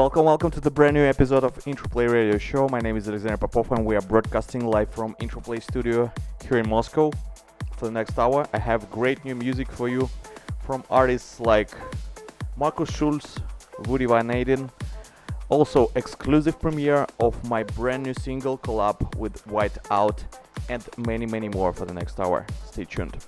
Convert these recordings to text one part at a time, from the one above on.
Welcome, welcome to the brand new episode of Interplay Radio Show. My name is Alexander Popov and we are broadcasting live from Interplay Studio here in Moscow. For the next hour, I have great new music for you from artists like Markus Schulz, Woody Van Eyden, also exclusive premiere of my brand new single collab with White Out, and many, many more for the next hour. Stay tuned.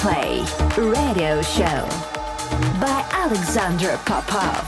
Play Radio Show by Alexander Popov.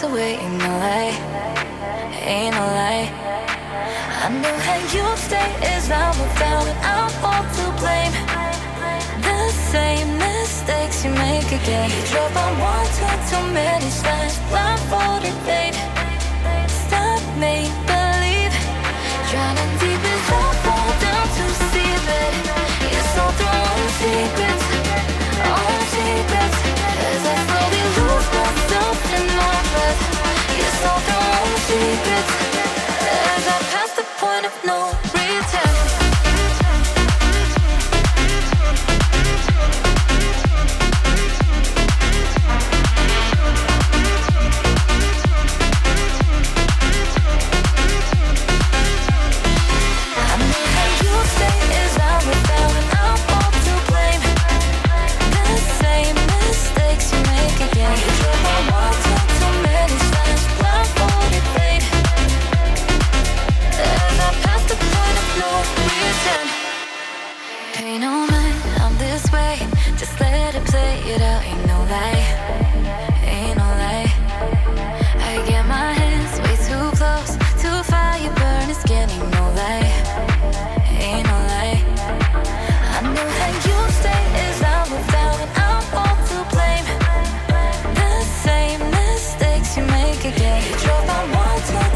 That's ain't no lie, ain't no lie. I know how you stay is now without it. I'm all to blame. The same mistakes you make again. You drove on one too, too many signs. Blind for the babe. Stop make believe. Drowning deep is all fall down to see but It's all through one secret. all their own secrets. As I pass the point of no Again, get. You drove my world to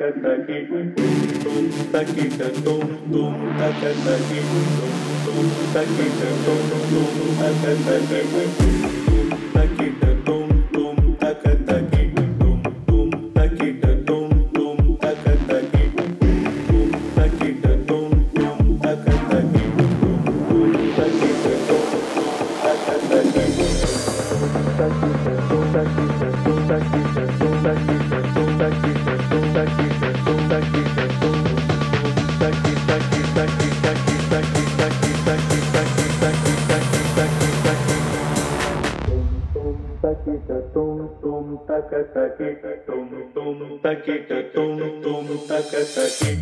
Thank you. tum tum tum tum tum tum tum Cause I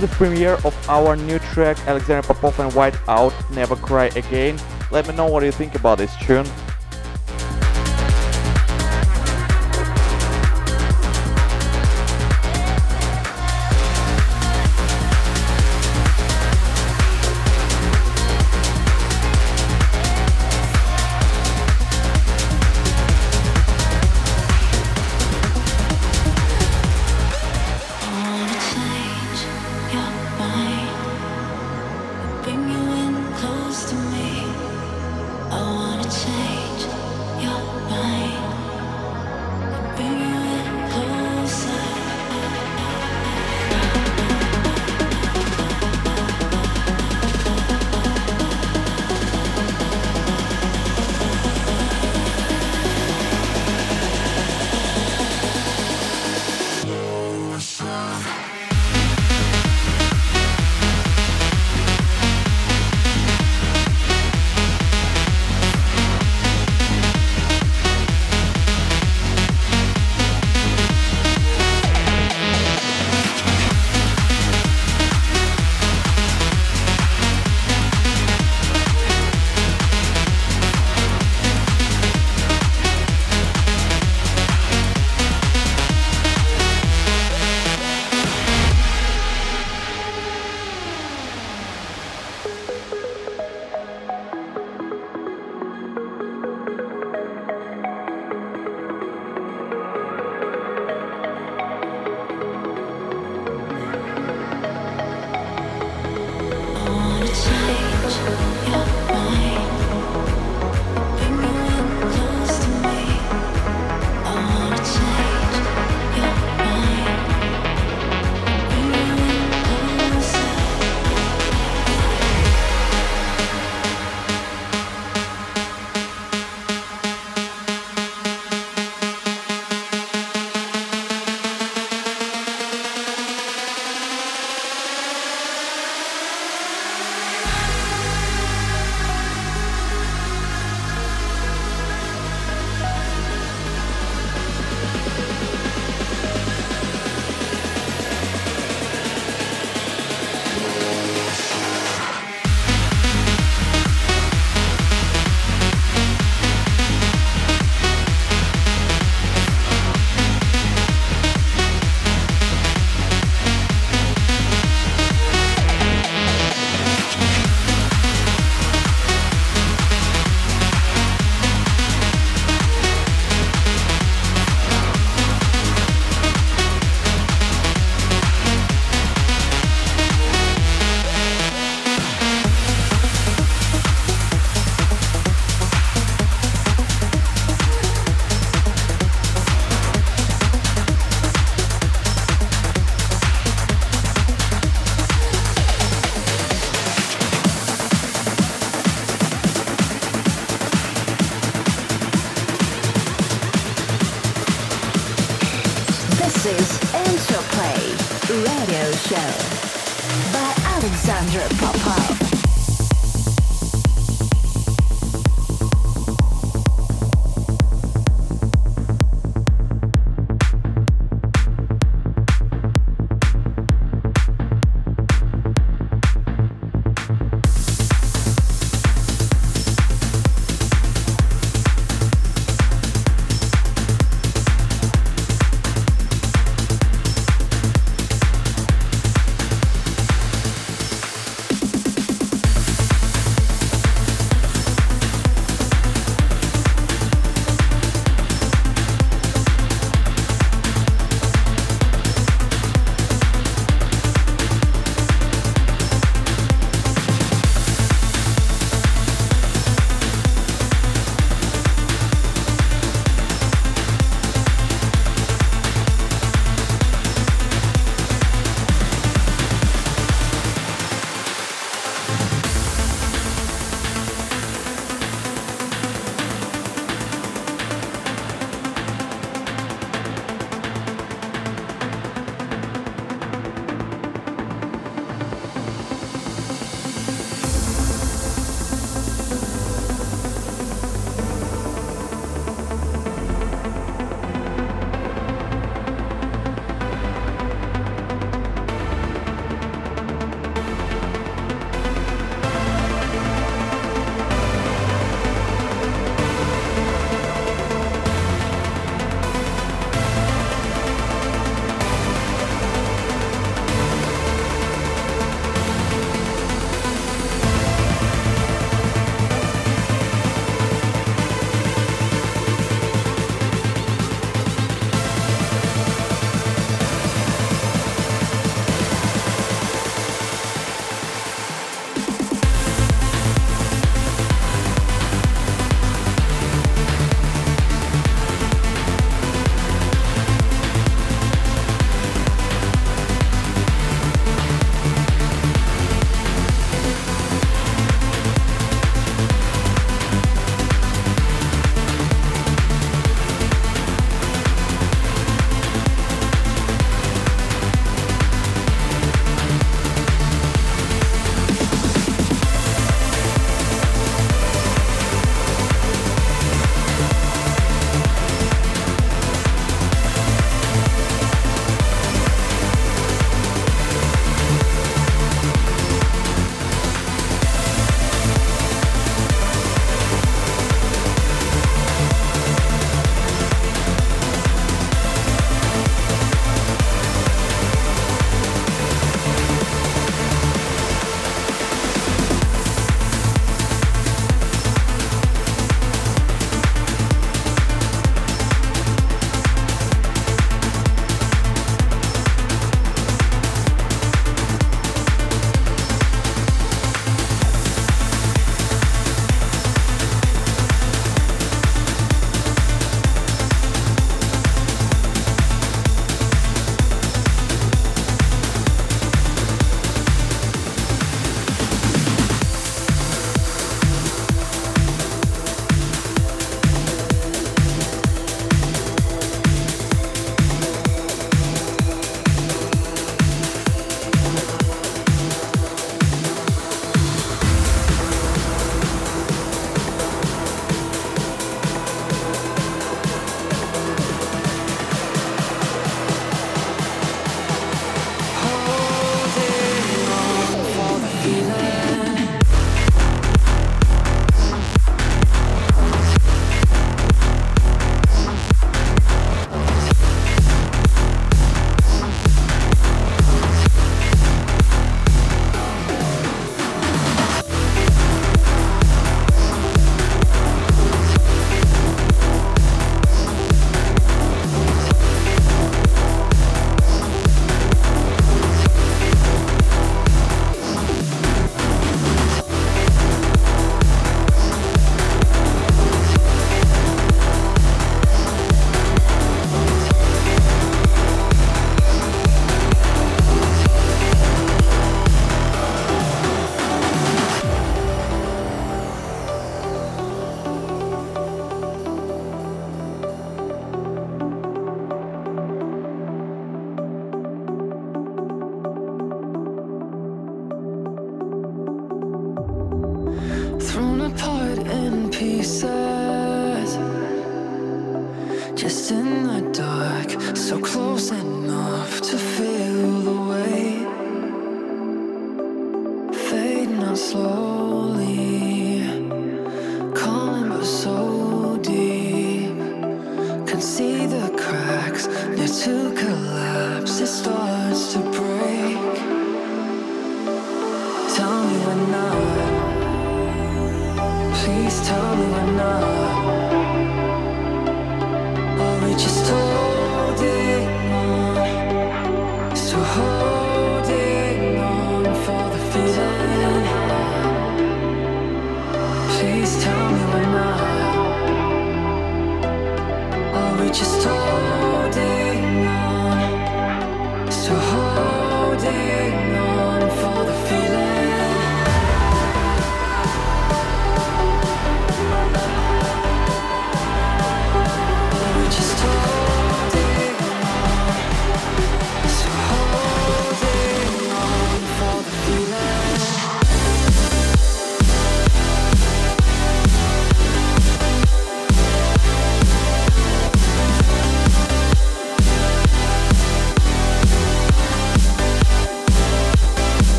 was the premiere of our new track Alexander Popov and White Out Never Cry Again. Let me know what you think about this tune.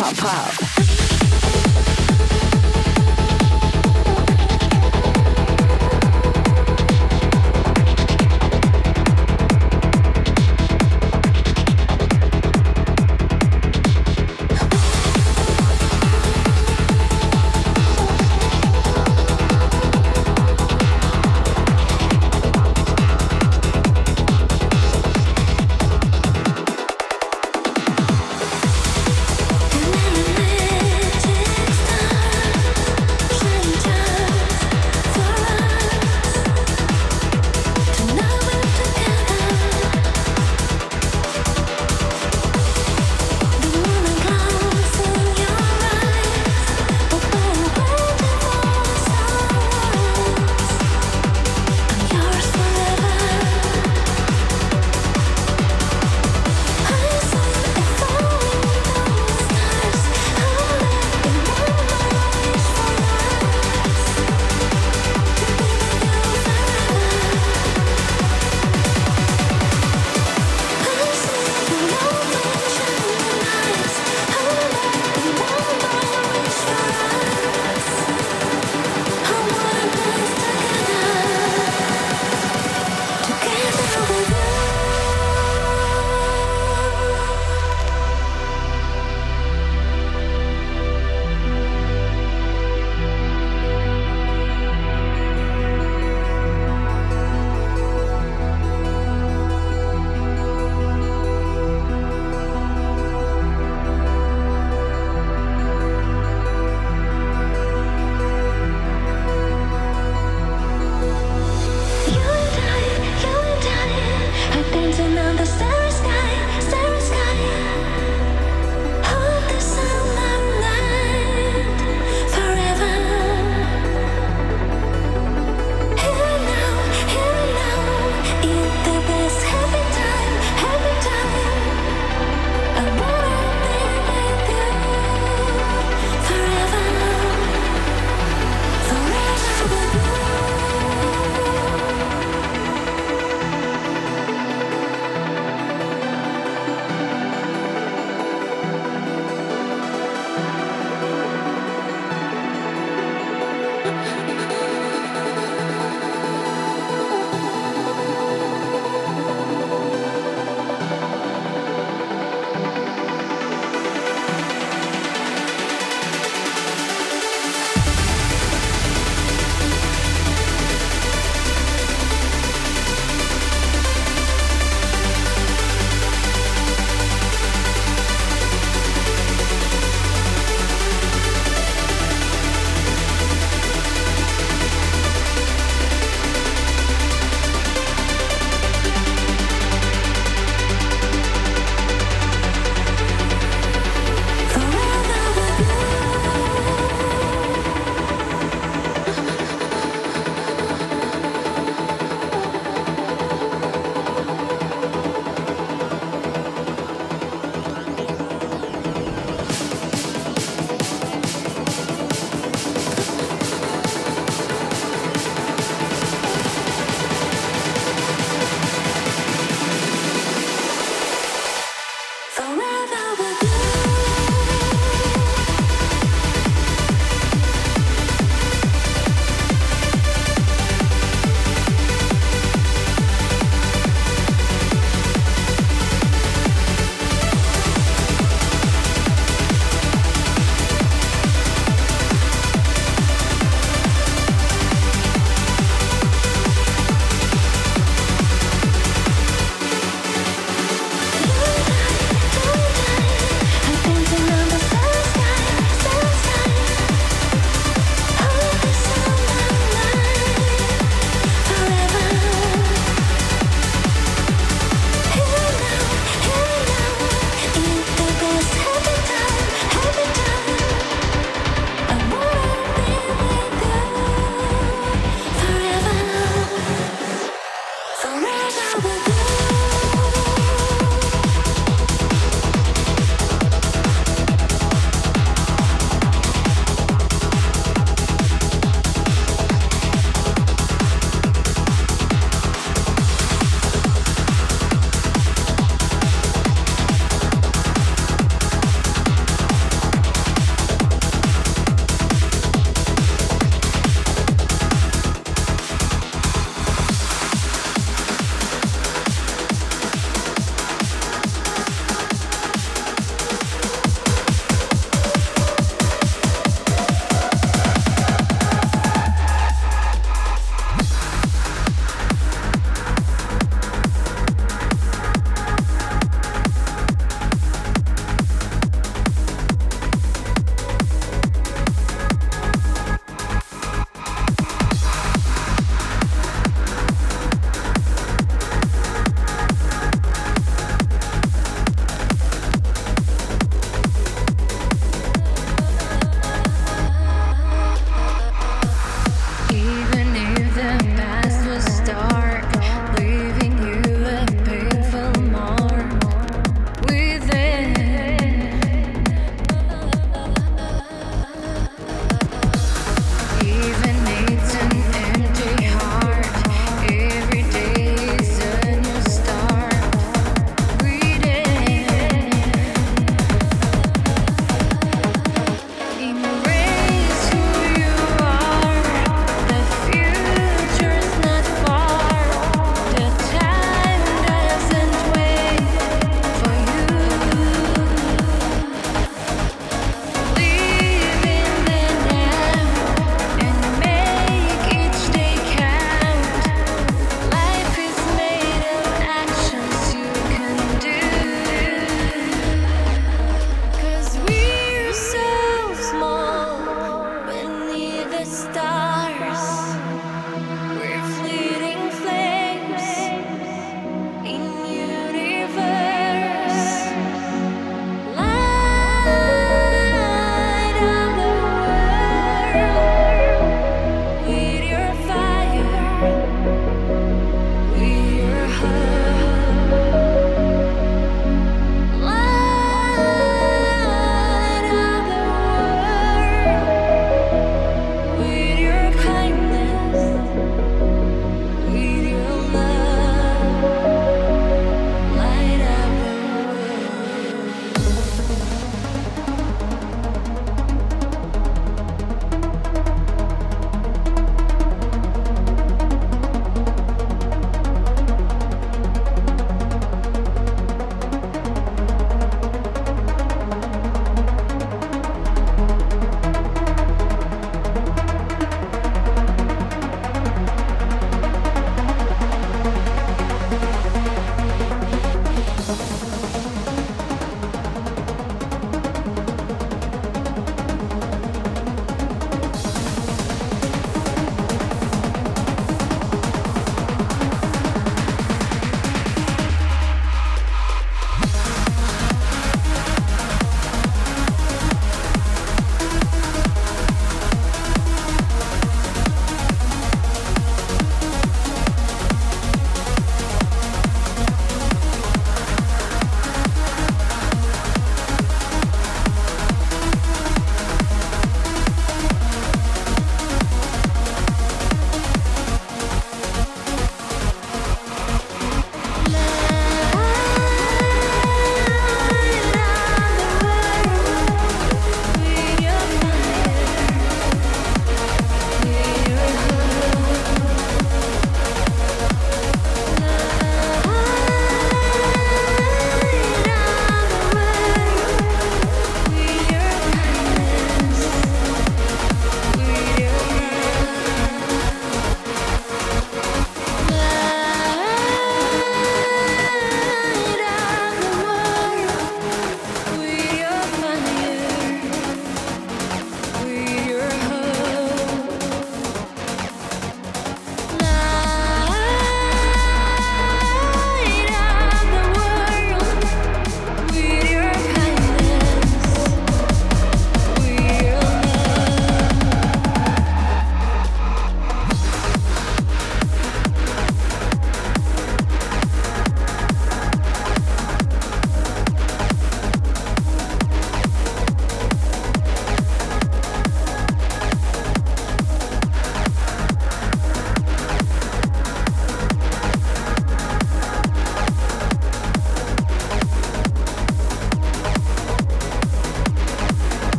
Alexander Popov.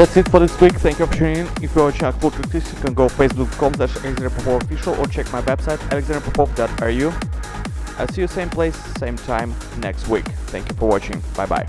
That's it for this week. Thank you for tuning in. If you want to check full you can go facebook.com slash or check my website alexanderpopov.ru. I'll see you same place, same time next week. Thank you for watching. Bye bye.